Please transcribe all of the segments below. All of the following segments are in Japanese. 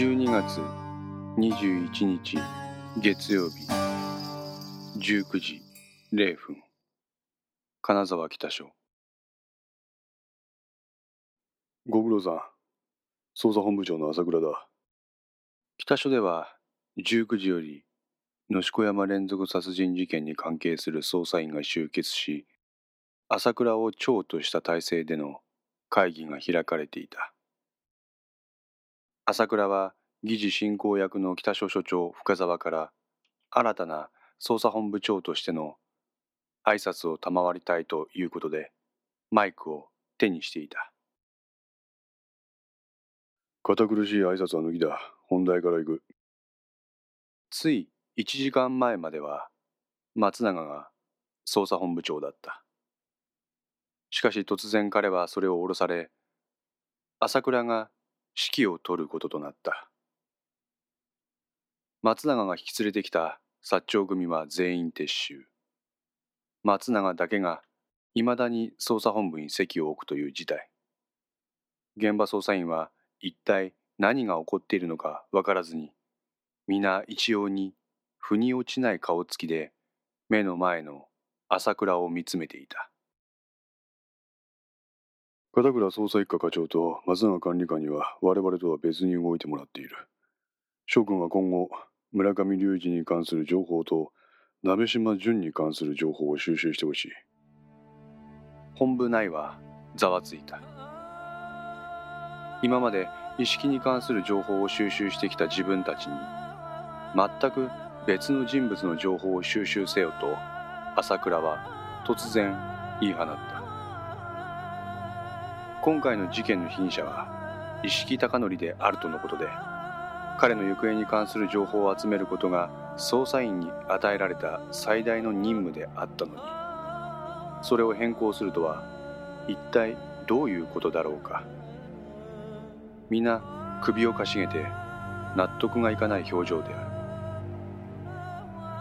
12月21日月曜日19時0分。金沢北署。ご苦労さん。捜査本部長の朝倉だ。北署では19時より野子山連続殺人事件に関係する捜査員が集結し朝倉を長とした体制での会議が開かれていた朝倉は議事進行役の北署署長深沢から新たな捜査本部長としての挨拶を賜りたいということでマイクを手にしていた。堅苦しい挨拶は抜きだ。本題から行く。つい1時間前までは松永が捜査本部長だった。しかし突然彼はそれを降ろされ朝倉が指揮を執ることとなった。松永が引き連れてきた薩長組は全員撤収。松永だけがいまだに捜査本部に席を置くという事態。現場捜査員は一体何が起こっているのか分からずに皆一様に腑に落ちない顔つきで目の前の朝倉を見つめていた。片倉捜査一課課長と松永管理官には我々とは別に動いてもらっている。諸君は今後村上隆二に関する情報と鍋島淳に関する情報を収集してほしい。本部内はざわついた。今まで意識に関する情報を収集してきた自分たちに全く別の人物の情報を収集せよと朝倉は突然言い放った。今回の事件の被疑者は石木貴則であるとのことで彼の行方に関する情報を集めることが捜査員に与えられた最大の任務であったのにそれを変更するとは一体どういうことだろうか。皆首をかしげて納得がいかない表情であ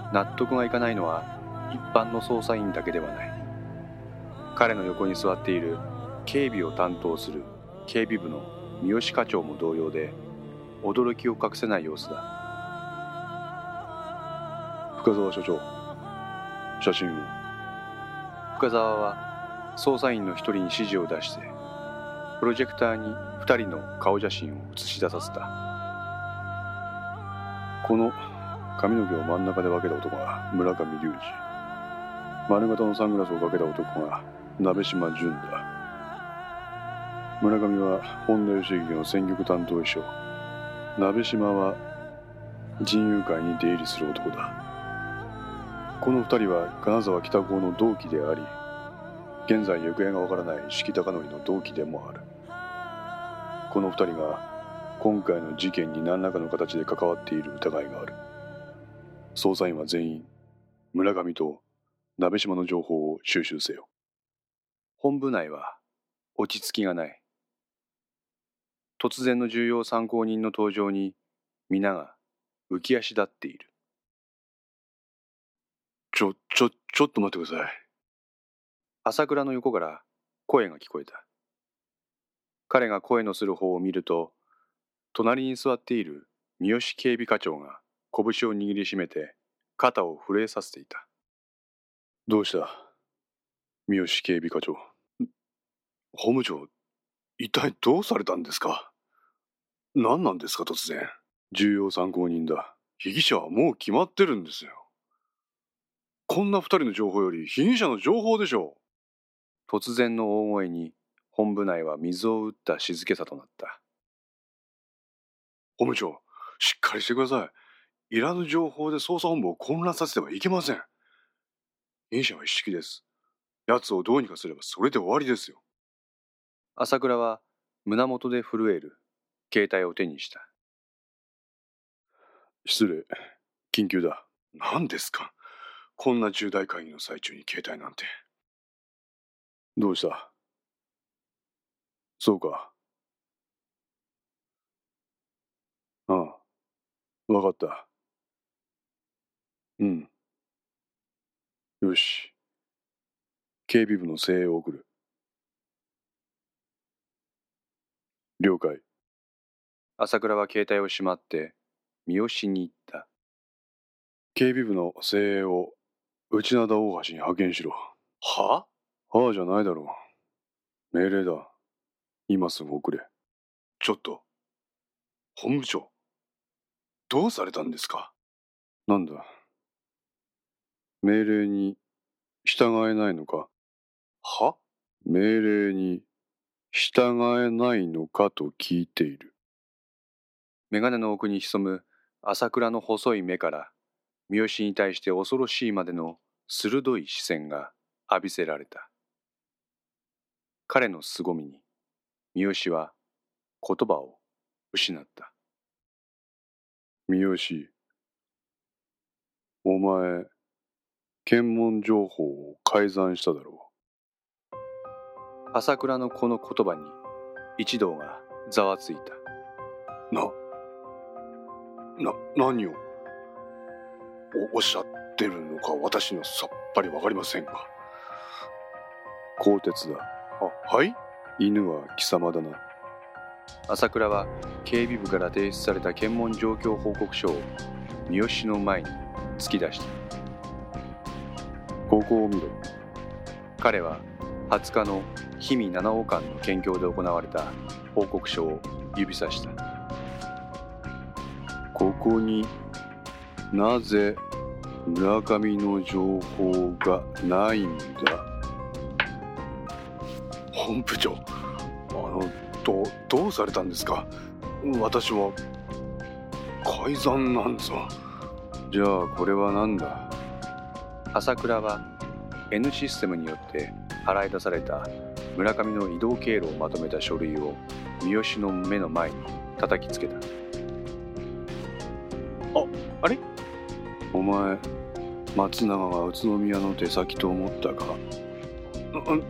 る。納得がいかないのは一般の捜査員だけではない。彼の横に座っている警備を担当する警備部の三好課長も同様で驚きを隠せない様子だ。深澤所長写真を。深澤は捜査員の一人に指示を出してプロジェクターに二人の顔写真を映し出させた。この髪の毛を真ん中で分けた男が村上隆二。丸型のサングラスをかけた男が鍋島淳だ。村上は本田義行の選挙区担当秘書。鍋島は人友会に出入りする男だ。この二人は金沢北高の同期であり現在行方がわからない四季貴則の同期でもある。この二人が今回の事件に何らかの形で関わっている疑いがある。捜査員は全員村上と鍋島の情報を収集せよ。本部内は落ち着きがない。突然の重要参考人の登場に皆が浮き足立っている。ちょちょちょっと待ってください。朝倉の横から声が聞こえた。彼が声のする方を見ると隣に座っている三好警備課長が拳を握りしめて肩を震えさせていた。どうした？三好警備課長。本部長一体どうされたんですか？何なんですか突然。重要参考人だ。被疑者はもう決まってるんですよ。こんな二人の情報より被疑者の情報でしょう。突然の大声に本部内は水を打った静けさとなった。本部長しっかりしてください。いらぬ情報で捜査本部を混乱させてはいけません。被疑者は一式です。奴をどうにかすればそれで終わりですよ。朝倉は胸元で震える携帯を手にした。失礼。緊急だ。何ですか？こんな重大会議の最中に携帯なんて。どうした？そうか。ああ。わかった。うん。よし。警備部の精鋭を送る。了解朝倉は携帯をしまって三好に言った。警備部の精鋭を内灘大橋に派遣しろ。は？はあじゃないだろう。命令だ。今すぐ送れ。ちょっと。本部長どうされたんですか？なんだ？命令に従えないのか？は？命令に従えないのかと聞いている眼鏡の奥に潜む朝倉の細い目から三好に対して恐ろしいまでの鋭い視線が浴びせられた。彼の凄みに三好は言葉を失った。三好お前検問情報を改ざんしただろう。朝倉のこの言葉に一同がざわついた。なな何をおおっしゃってるのか私にはさっぱりわかりませんが。鋼鉄だ。あはい？犬は貴様だな。朝倉は警備部から提出された検問状況報告書を三好の前に突き出した。ここを見ろ。彼は20日の氷見七尾間の県境で行われた報告書を指さしたここになぜ村上の情報がないんだ？本部長あのどどうされたんですか？私は改ざんなんぞじゃあこれは何だ？朝倉は N システムによって払い出された村上の移動経路をまとめた書類を三好の目の前に叩きつけた。ああれ？お前松永が宇都宮の出先と思ったか？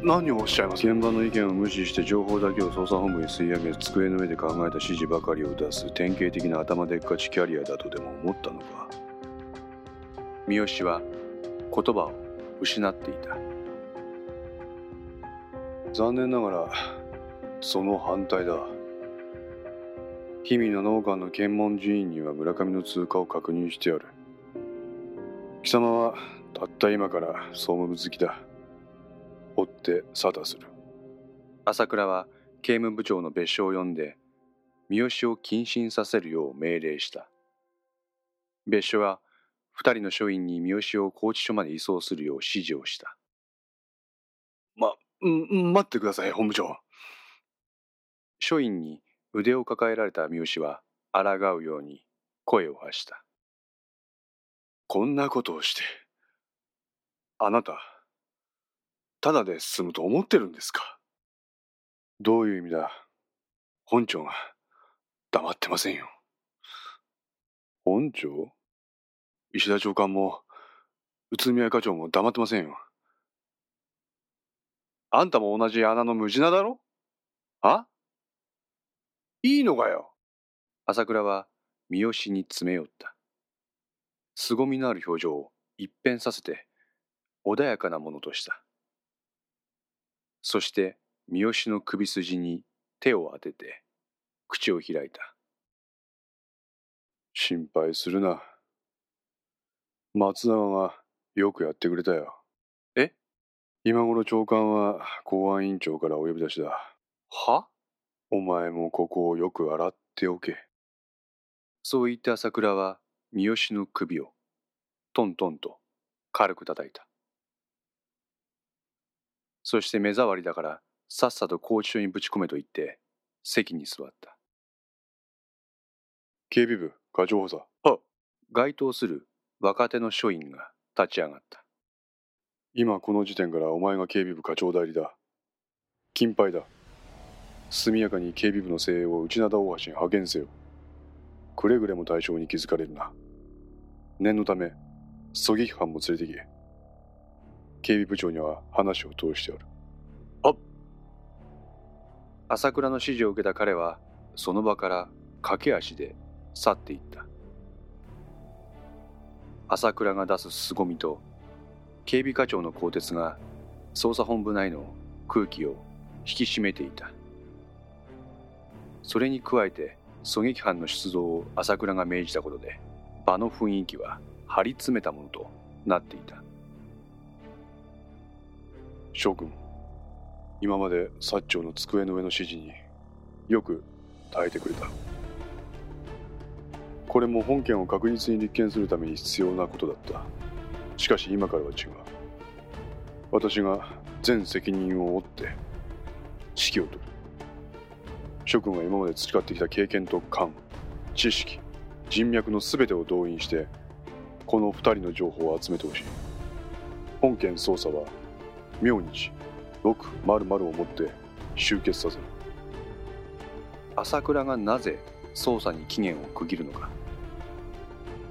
何をおっしゃいます？現場の意見を無視して情報だけを捜査本部に吸い上げ机の上で考えた指示ばかりを出す典型的な頭でっかちキャリアだとでも思ったのか？三好は言葉を失っていた。残念ながらその反対だ氷見の農家の検問人員には村上の通過を確認してある。貴様はたった今から総務部好きだ。追って沙汰する。朝倉は刑務部長の別所を呼んで三好を謹慎させるよう命令した。別所は二人の署員に三好を拘置所まで移送するよう指示をした。ま、待ってください本部長。署員に腕を抱えられた三好は抗うように声を発した。こんなことをしてあなたただで済むと思ってるんですか？どういう意味だ？本庁が黙ってませんよ。本庁？石田長官も宇都宮課長も黙ってませんよ。あんたも同じ穴の無地なだろ？あ？いいのかよ朝倉は三好に詰め寄った。凄みのある表情を一変させて穏やかなものとした。そして三好の首筋に手を当てて口を開いた。心配するな。松永がよくやってくれたよ。え？今頃長官は公安委員長からお呼び出しだ。は？お前もここをよく洗っておけ。そう言って朝倉は三好の首をトントンと軽く叩いた。そして目障りだからさっさと拘置所にぶち込めと言って席に座った。警備部課長補佐。は該当する若手の署員が立ち上がった。今この時点からお前が警備部課長代理だ。金牌だ。速やかに警備部の精鋭を内灘大橋に派遣せよ。くれぐれも対象に気づかれるな。念のため、狙撃犯も連れてき。警備部長には話を通してある。あっ朝倉の指示を受けた彼は、その場から駆け足で去っていった。朝倉が出す凄みと、警備課長の更迭が捜査本部内の空気を引き締めていた。それに加えて、狙撃犯の出動を朝倉が命じたことで場の雰囲気は張り詰めたものとなっていた。諸君今まで薩長の机の上の指示によく耐えてくれた。これも本件を確実に立件するために必要なことだった。しかし今からは違う。私が全責任を負って指揮を執る。諸君は今まで培ってきた経験と勘知識人脈の全てを動員してこの2人の情報を集めてほしい。本件捜査は明日600をもって終結させる。朝倉がなぜ捜査に期限を区切るのか。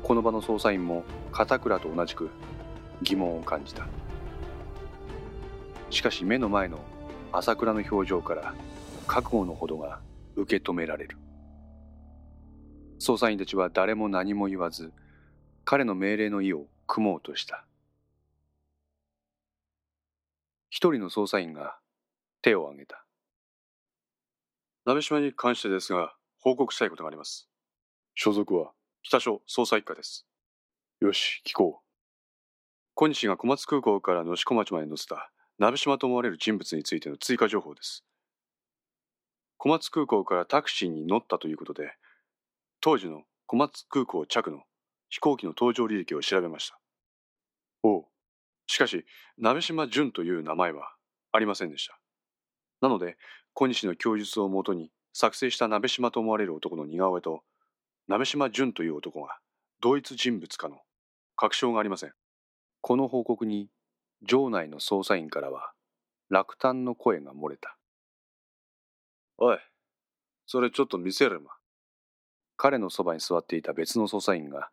この場の捜査員も片倉と同じく疑問を感じた。しかし目の前の朝倉の表情から覚悟のほどが受け止められる。捜査員たちは誰も何も言わず彼の命令の意を組もうとした。一人の捜査員が手を挙げた。鍋島に関してですが報告したいことがあります。所属は？北署捜査一課です。よし聞こう。小西が小松空港から能代町まで乗せた鍋島と思われる人物についての追加情報です小松空港からタクシーに乗ったということで当時の小松空港着の飛行機の搭乗履歴を調べました。おうしかし鍋島淳という名前はありませんでした。なので小西の供述をもとに作成した鍋島と思われる男の似顔絵と鍋島淳という男が同一人物かの確証がありません。この報告に場内の捜査員からは落胆の声が漏れた。おいそれちょっと見せるま。彼のそばに座っていた別の捜査員が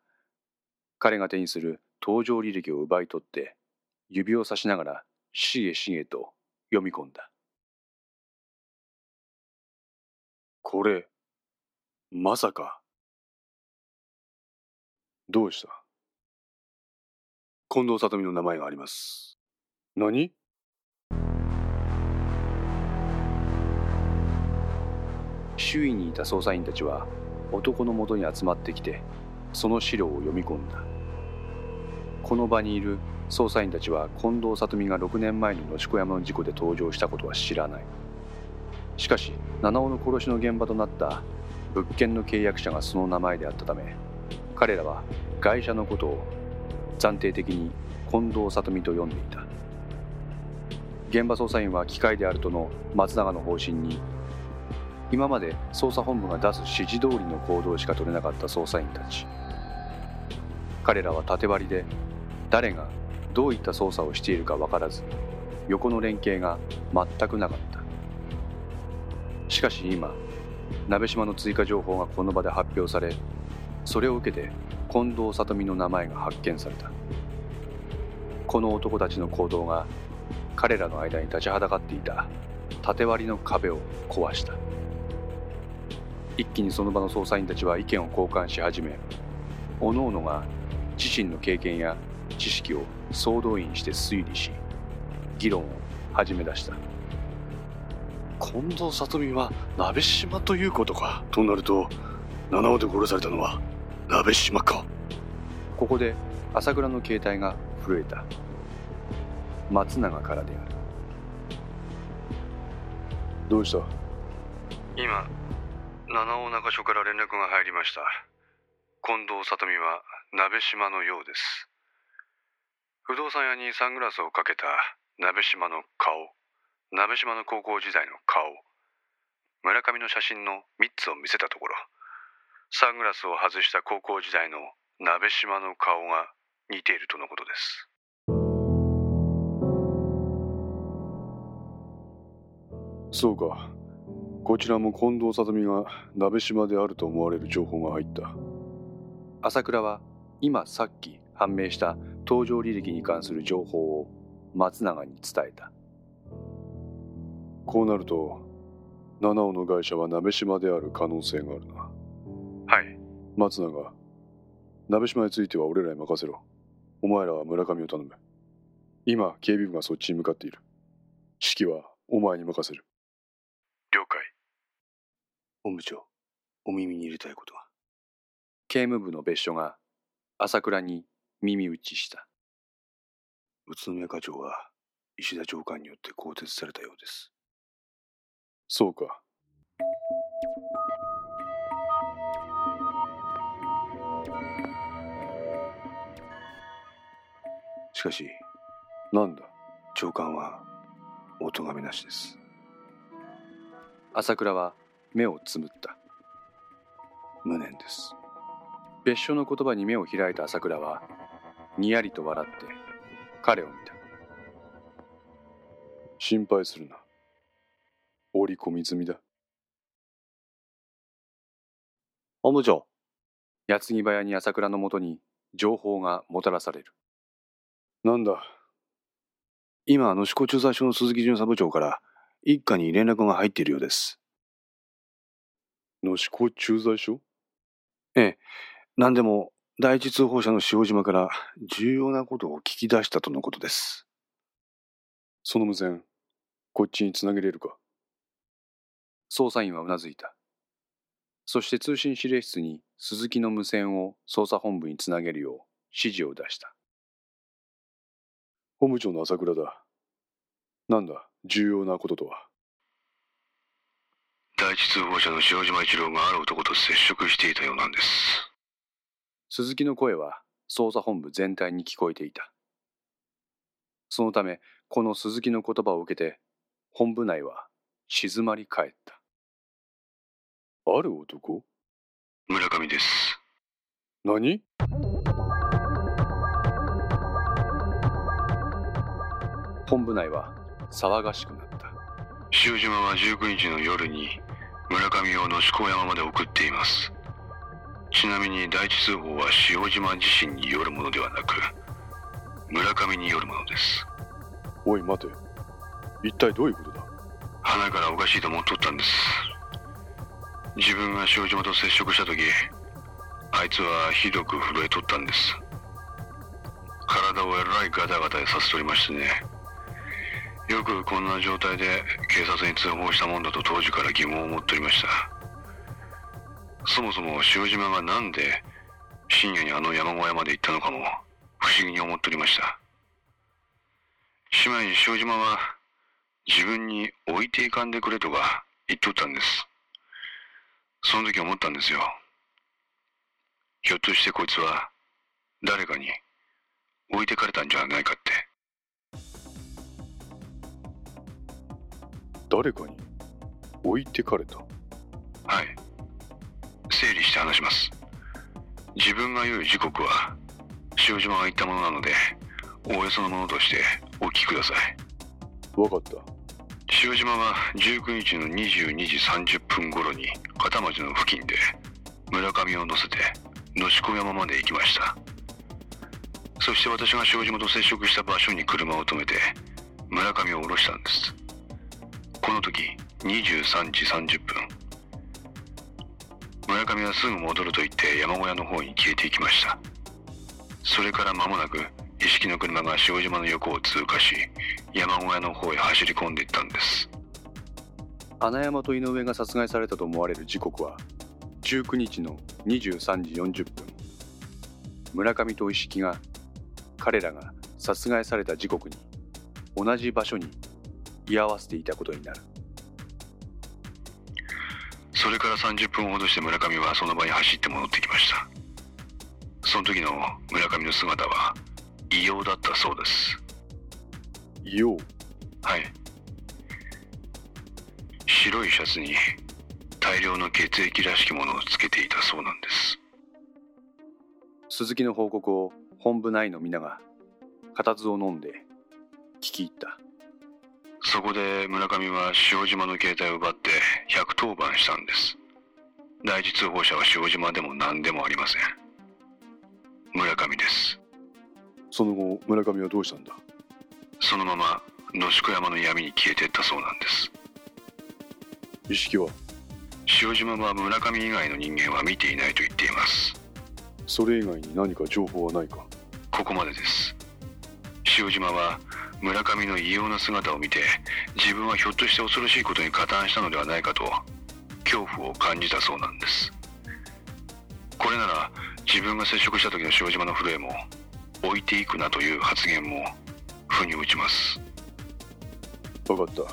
彼が手にする搭乗履歴を奪い取って指をさしながらしげしげと読み込んだ。これまさか。どうした？近藤里美の名前があります。何？周囲にいた捜査員たちは男のもとに集まってきてその資料を読み込んだ。この場にいる捜査員たちは近藤里美が6年前に野子山の事故で登場したことは知らない。しかし七尾の殺しの現場となった物件の契約者がその名前であったため彼らは会社のことを暫定的に近藤里美と呼んでいた。現場捜査員は機械であるとの松永の方針に今まで捜査本部が出す指示通りの行動しか取れなかった捜査員たち。彼らは縦割りで誰がどういった捜査をしているか分からず横の連携が全くなかった。しかし今鍋島の追加情報がこの場で発表されそれを受けて近藤里美の名前が発見された。この男たちの行動が彼らの間に立ちはだかっていた縦割りの壁を壊した。一気にその場の捜査員たちは意見を交換し始め各々が自身の経験や知識を総動員して推理し議論を始め出した。近藤里美は鍋島ということか。となると七尾で殺されたのは鍋島か。ここで朝倉の携帯が震えた。松永からである。どうした？今七尾中署から連絡が入りました。近藤里美は鍋島のようです。不動産屋にサングラスをかけた鍋島の顔鍋島の高校時代の顔村上の写真の3つを見せたところサングラスを外した高校時代の鍋島の顔が似ているとのことです。そうか。こちらも近藤里美が鍋島であると思われる情報が入った。朝倉は今さっき判明した搭乗履歴に関する情報を松永に伝えた。こうなると七尾の会社は鍋島である可能性があるな。はい。松永鍋島については俺らに任せろ。お前らは村上を頼む。今警備部がそっちに向かっている。指揮はお前に任せる本部長お耳に入れたいことが。刑務部の別所が朝倉に耳打ちした。宇都宮課長は石田長官によって更迭されたようです。そうか。しかし、なんだ？長官はお咎めなしです。朝倉は目をつむった。無念です。別所の言葉に目を開いた朝倉は、にやりと笑って彼を見た。心配するな。織り込み済みだ。本部長、矢継ぎ早に朝倉のもとに情報がもたらされる。なんだ今、野志子駐在所の鈴木巡査部長から一課に連絡が入っているようです。野志子駐在所ええ。何でも、第一通報者の塩島から重要なことを聞き出したとのことです。その無線、こっちにつなげれるか？捜査員はうなずいた。そして通信指令室に鈴木の無線を捜査本部につなげるよう指示を出した。本部長の朝倉だ。なんだ、重要なこととは？第一通報者の塩島一郎がある男と接触していたようなんです。鈴木の声は捜査本部全体に聞こえていた。そのため、この鈴木の言葉を受けて、本部内は静まり返った。ある男？村上です。何？本部内は騒がしくなった。塩島は19日の夜に村上を能代山まで送っています。ちなみに第一通報は塩島自身によるものではなく、村上によるものです。おい待て。一体どういうことだ？花からおかしいと思っとったんです。自分が塩島と接触した時あいつはひどく震えとったんです体をえらいガタガタさせとりましてねよくこんな状態で警察に通報したもんだと当時から疑問を持っておりましたそもそも塩島が何で深夜にあの山小屋まで行ったのかも不思議に思っておりました姉妹に塩島は自分に置いていかんでくれとか言っとったんですその時思ったんですよ。ひょっとしてこいつは誰かに置いてかれたんじゃないかって。誰かに置いてかれたはい。整理して話します。自分が言う時刻は塩島が言ったものなので、おおよそのものとしてお聞きください。わかった。塩島は19日の22時30分頃に片町の付近で村上を乗せて野子山まで行きましたそして私が庄島と接触した場所に車を止めて村上を降ろしたんですこの時23時30分。村上はすぐ戻ると言って山小屋の方に消えていきました。それから間もなく意識の車が塩島の横を通過し山小屋の方へ走り込んでいったんです。穴山と井上が殺害されたと思われる時刻は19日の23時40分。村上と石木が彼らが殺害された時刻に同じ場所に居合わせていたことになる。それから30分ほどして村上はその場に走って戻ってきました。その時の村上の姿は異様だったそうです。異様？はい。白いシャツに大量の血液らしきものをつけていたそうなんです。鈴木の報告を本部内の皆が固唾を飲んで聞き入ったそこで村上は塩島の携帯を奪って110番したんです。第一通報者は塩島でも何でもありません。村上です。その後村上はどうしたんだ？そのまま野宿山の闇に消えてったそうなんです。意識は？塩島は村上以外の人間は見ていないと言っています。それ以外に何か情報はないか？ここまでです。塩島は村上の異様な姿を見て自分はひょっとして恐ろしいことに加担したのではないかと恐怖を感じたそうなんです。これなら自分が接触した時の塩島の震えも置いていくなという発言も腑に落ちます。分かった。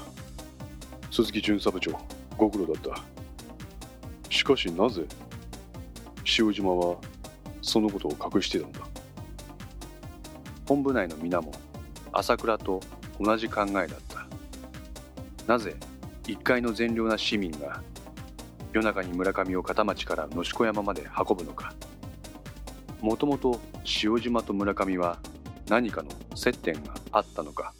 鈴木巡査部長ご苦労だった。しかしなぜ塩島はそのことを隠してたんだ？本部内の皆も朝倉と同じ考えだった。なぜ一介の善良な市民が夜中に村上を片町から野子山まで運ぶのか。もともと塩島と村上は何かの接点があったのか。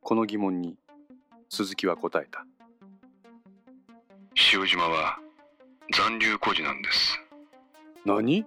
この疑問に鈴木は答えた。塩島は残留孤児なんです。何？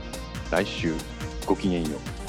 来週ごきげんよう。